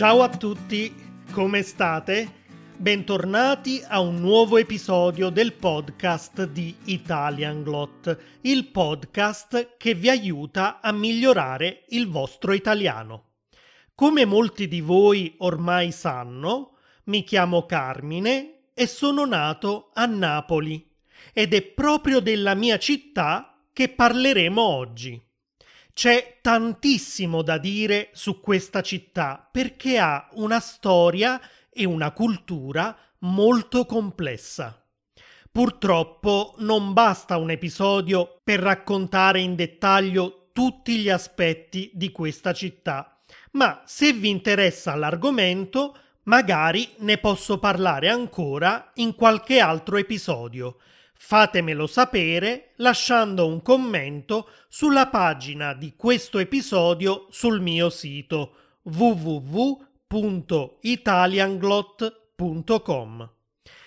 Ciao a tutti, come state? Bentornati a un nuovo episodio del podcast di Italian Glot, il podcast che vi aiuta a migliorare il vostro italiano. Come molti di voi ormai sanno, mi chiamo Carmine e sono nato a Napoli ed è proprio della mia città che parleremo oggi. C'è tantissimo da dire su questa città perché ha una storia e una cultura molto complessa. Purtroppo non basta un episodio per raccontare in dettaglio tutti gli aspetti di questa città, ma se vi interessa l'argomento, magari ne posso parlare ancora in qualche altro episodio. Fatemelo sapere lasciando un commento sulla pagina di questo episodio sul mio sito www.italianglot.com.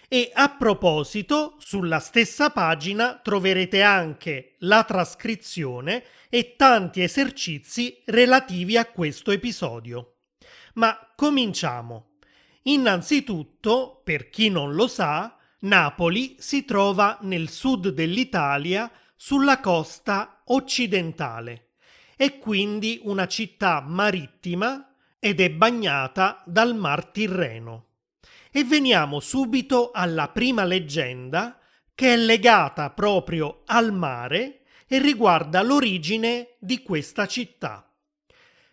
E a proposito, sulla stessa pagina troverete anche la trascrizione e tanti esercizi relativi a questo episodio. Ma cominciamo. Innanzitutto, per chi non lo sa, Napoli si trova nel sud dell'Italia sulla costa occidentale. È quindi una città marittima ed è bagnata dal Mar Tirreno. E veniamo subito alla prima leggenda che è legata proprio al mare e riguarda l'origine di questa città.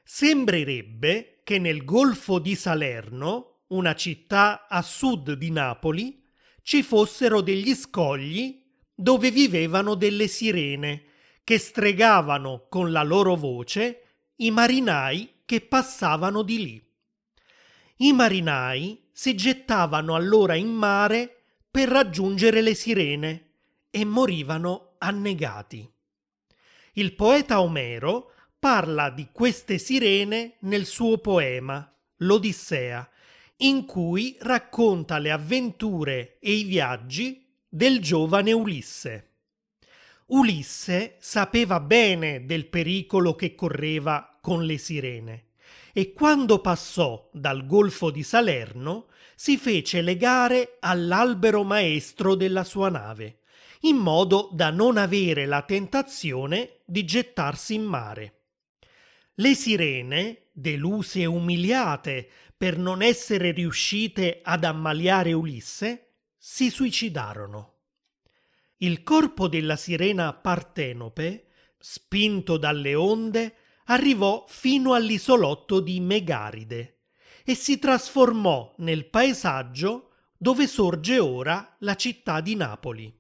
Sembrerebbe che nel Golfo di Salerno, una città a sud di Napoli, ci fossero degli scogli dove vivevano delle sirene che stregavano con la loro voce i marinai che passavano di lì. I marinai si gettavano allora in mare per raggiungere le sirene e morivano annegati. Il poeta Omero parla di queste sirene nel suo poema L'Odissea in cui racconta le avventure e i viaggi del giovane Ulisse. Ulisse sapeva bene del pericolo che correva con le sirene e quando passò dal golfo di Salerno si fece legare all'albero maestro della sua nave, in modo da non avere la tentazione di gettarsi in mare. Le sirene, deluse e umiliate per non essere riuscite ad ammaliare Ulisse, si suicidarono. Il corpo della sirena Partenope, spinto dalle onde, arrivò fino all'isolotto di Megaride e si trasformò nel paesaggio dove sorge ora la città di Napoli.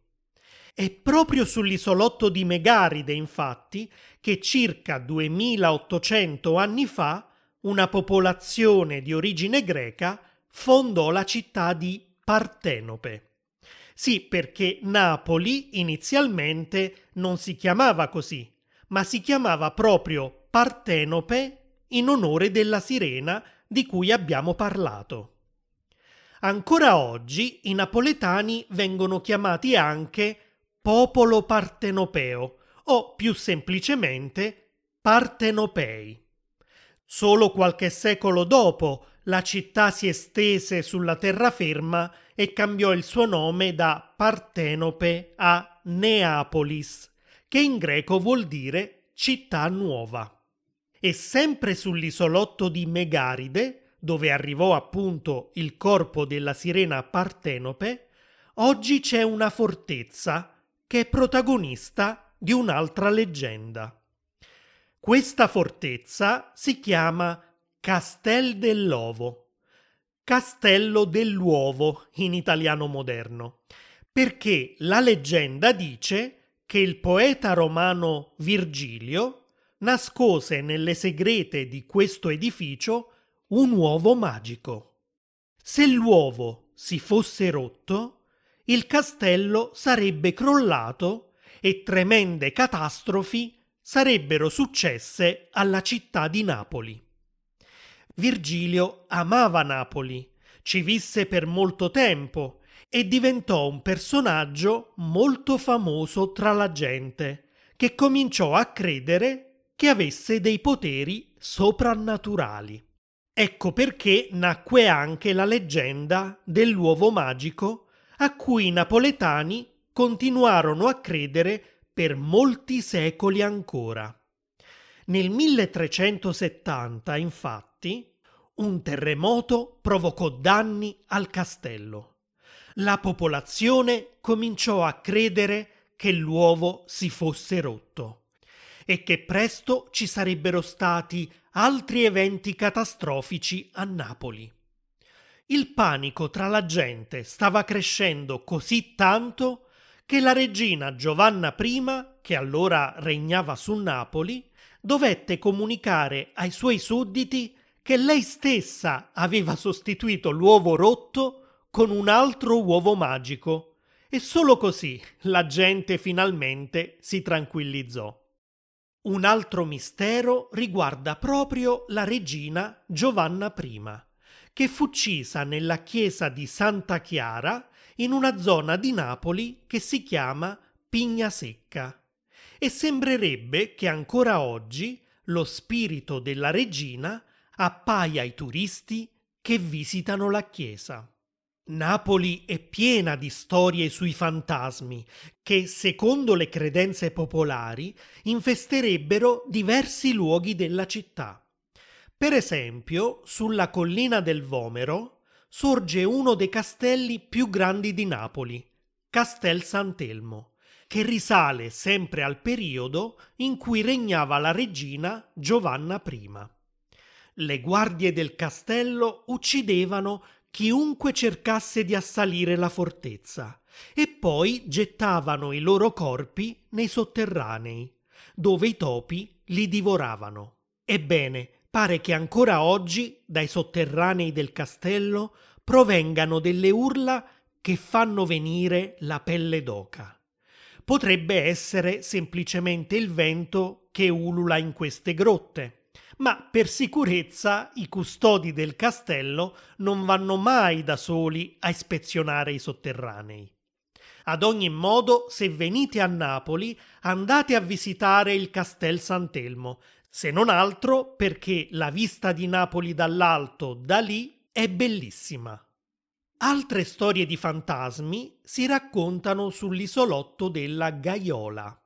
È proprio sull'isolotto di Megaride, infatti, che circa 2800 anni fa una popolazione di origine greca fondò la città di Partenope. Sì, perché Napoli inizialmente non si chiamava così, ma si chiamava proprio Partenope in onore della sirena di cui abbiamo parlato. Ancora oggi i napoletani vengono chiamati anche popolo partenopeo o più semplicemente partenopei. Solo qualche secolo dopo la città si estese sulla terraferma e cambiò il suo nome da Partenope a Neapolis, che in greco vuol dire città nuova. E sempre sull'isolotto di Megaride, dove arrivò appunto il corpo della sirena Partenope, oggi c'è una fortezza che è protagonista di un'altra leggenda. Questa fortezza si chiama Castel dell'Ovo, Castello dell'Uovo in italiano moderno, perché la leggenda dice che il poeta romano Virgilio nascose nelle segrete di questo edificio un uovo magico. Se l'uovo si fosse rotto, il castello sarebbe crollato e tremende catastrofi sarebbero successe alla città di Napoli. Virgilio amava Napoli, ci visse per molto tempo e diventò un personaggio molto famoso tra la gente, che cominciò a credere che avesse dei poteri soprannaturali. Ecco perché nacque anche la leggenda dell'uovo magico a cui i napoletani continuarono a credere per molti secoli ancora. Nel 1370, infatti, un terremoto provocò danni al castello. La popolazione cominciò a credere che l'uovo si fosse rotto e che presto ci sarebbero stati altri eventi catastrofici a Napoli. Il panico tra la gente stava crescendo così tanto che la regina Giovanna I, che allora regnava su Napoli, dovette comunicare ai suoi sudditi che lei stessa aveva sostituito l'uovo rotto con un altro uovo magico e solo così la gente finalmente si tranquillizzò. Un altro mistero riguarda proprio la regina Giovanna I, che fu uccisa nella chiesa di Santa Chiara in una zona di Napoli che si chiama Pigna Secca. E sembrerebbe che ancora oggi lo spirito della regina appaia ai turisti che visitano la chiesa. Napoli è piena di storie sui fantasmi che, secondo le credenze popolari, infesterebbero diversi luoghi della città. Per esempio, sulla collina del Vomero sorge uno dei castelli più grandi di Napoli, Castel Sant'Elmo, che risale sempre al periodo in cui regnava la regina Giovanna I. Le guardie del castello uccidevano chiunque cercasse di assalire la fortezza e poi gettavano i loro corpi nei sotterranei, dove i topi li divoravano. Ebbene, pare che ancora oggi dai sotterranei del castello provengano delle urla che fanno venire la pelle d'oca. Potrebbe essere semplicemente il vento che ulula in queste grotte ma per sicurezza i custodi del castello non vanno mai da soli a ispezionare i sotterranei. Ad ogni modo, se venite a Napoli, andate a visitare il Castel Sant'Elmo, se non altro perché la vista di Napoli dall'alto da lì è bellissima. Altre storie di fantasmi si raccontano sull'isolotto della Gaiola.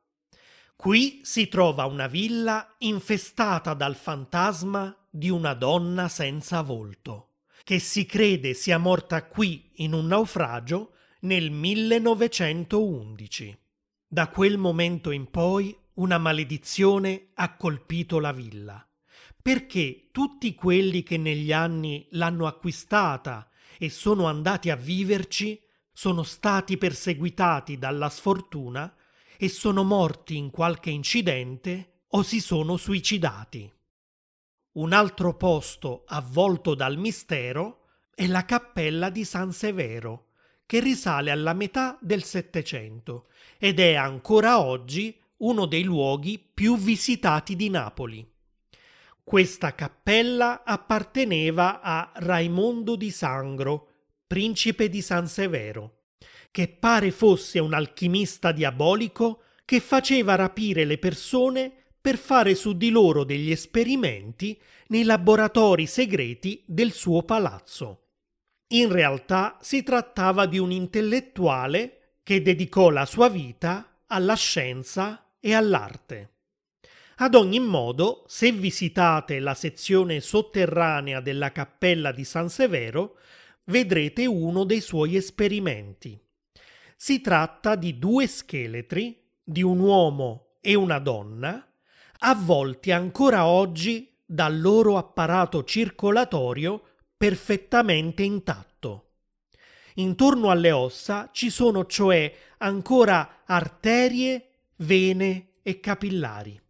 Qui si trova una villa infestata dal fantasma di una donna senza volto, che si crede sia morta qui in un naufragio nel 1911. Da quel momento in poi una maledizione ha colpito la villa, perché tutti quelli che negli anni l'hanno acquistata e sono andati a viverci sono stati perseguitati dalla sfortuna e sono morti in qualche incidente o si sono suicidati. Un altro posto avvolto dal mistero è la cappella di San Severo, che risale alla metà del Settecento ed è ancora oggi uno dei luoghi più visitati di Napoli. Questa cappella apparteneva a Raimondo di Sangro, principe di San Severo che pare fosse un alchimista diabolico che faceva rapire le persone per fare su di loro degli esperimenti nei laboratori segreti del suo palazzo. In realtà si trattava di un intellettuale che dedicò la sua vita alla scienza e all'arte. Ad ogni modo, se visitate la sezione sotterranea della cappella di San Severo, vedrete uno dei suoi esperimenti. Si tratta di due scheletri di un uomo e una donna, avvolti ancora oggi dal loro apparato circolatorio perfettamente intatto. Intorno alle ossa ci sono cioè ancora arterie, vene e capillari.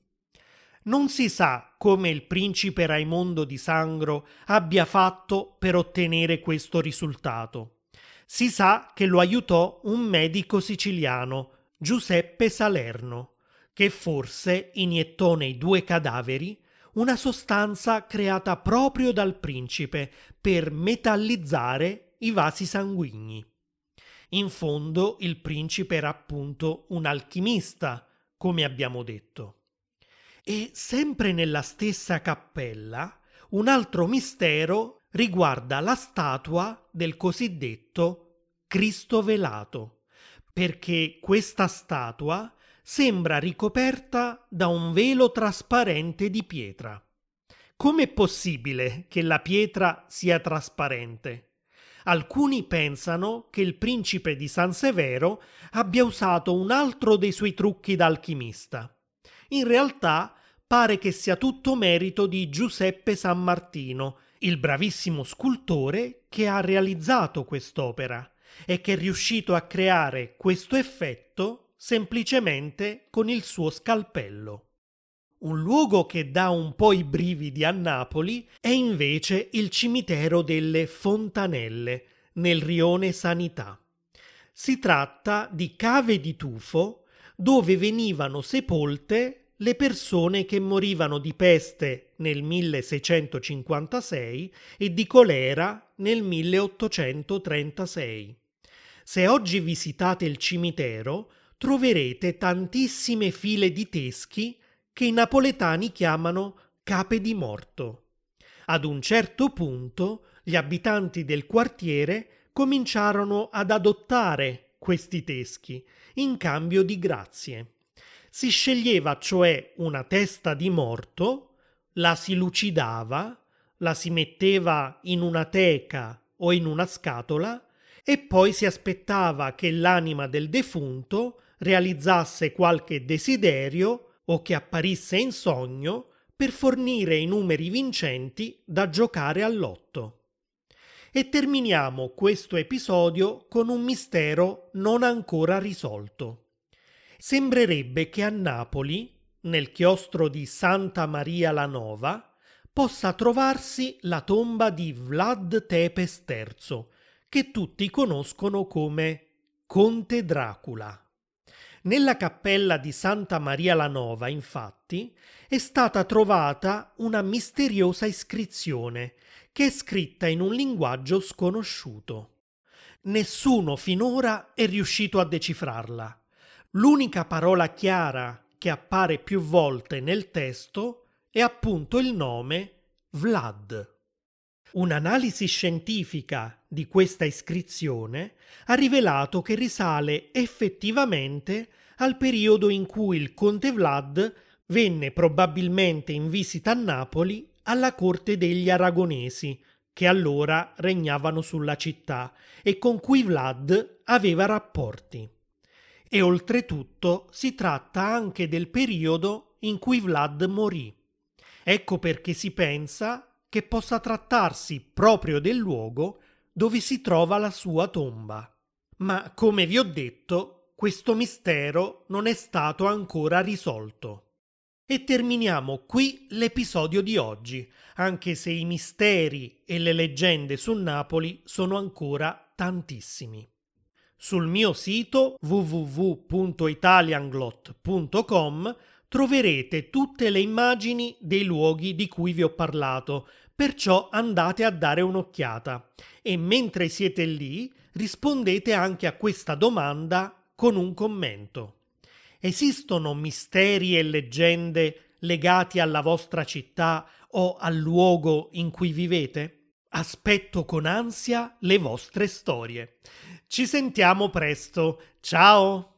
Non si sa come il principe Raimondo di Sangro abbia fatto per ottenere questo risultato. Si sa che lo aiutò un medico siciliano, Giuseppe Salerno, che forse iniettò nei due cadaveri una sostanza creata proprio dal principe per metallizzare i vasi sanguigni. In fondo il principe era appunto un alchimista, come abbiamo detto. E sempre nella stessa cappella Un altro mistero riguarda la statua del cosiddetto Cristo velato, perché questa statua sembra ricoperta da un velo trasparente di pietra. Com'è possibile che la pietra sia trasparente? Alcuni pensano che il principe di San Severo abbia usato un altro dei suoi trucchi d'alchimista. In realtà pare che sia tutto merito di Giuseppe San Martino, il bravissimo scultore che ha realizzato quest'opera e che è riuscito a creare questo effetto semplicemente con il suo scalpello. Un luogo che dà un po' i brividi a Napoli è invece il cimitero delle Fontanelle, nel rione Sanità. Si tratta di cave di tufo dove venivano sepolte le persone che morivano di peste nel 1656 e di colera nel 1836. Se oggi visitate il cimitero troverete tantissime file di teschi che i napoletani chiamano cape di morto. Ad un certo punto gli abitanti del quartiere cominciarono ad adottare questi teschi in cambio di grazie. Si sceglieva cioè una testa di morto, la si lucidava, la si metteva in una teca o in una scatola e poi si aspettava che l'anima del defunto realizzasse qualche desiderio o che apparisse in sogno per fornire i numeri vincenti da giocare all'otto. E terminiamo questo episodio con un mistero non ancora risolto. Sembrerebbe che a Napoli, nel chiostro di Santa Maria la Nova, possa trovarsi la tomba di Vlad Tepes III, che tutti conoscono come Conte Dracula. Nella cappella di Santa Maria la Nova, infatti, è stata trovata una misteriosa iscrizione che è scritta in un linguaggio sconosciuto. Nessuno finora è riuscito a decifrarla. L'unica parola chiara che appare più volte nel testo è appunto il nome Vlad. Un'analisi scientifica di questa iscrizione ha rivelato che risale effettivamente al periodo in cui il conte Vlad venne probabilmente in visita a Napoli alla corte degli aragonesi, che allora regnavano sulla città e con cui Vlad aveva rapporti. E oltretutto si tratta anche del periodo in cui Vlad morì. Ecco perché si pensa che possa trattarsi proprio del luogo dove si trova la sua tomba. Ma come vi ho detto, questo mistero non è stato ancora risolto. E terminiamo qui l'episodio di oggi, anche se i misteri e le leggende su Napoli sono ancora tantissimi. Sul mio sito www.italianglot.com troverete tutte le immagini dei luoghi di cui vi ho parlato, perciò andate a dare un'occhiata e mentre siete lì rispondete anche a questa domanda con un commento. Esistono misteri e leggende legati alla vostra città o al luogo in cui vivete? Aspetto con ansia le vostre storie. Ci sentiamo presto. Ciao!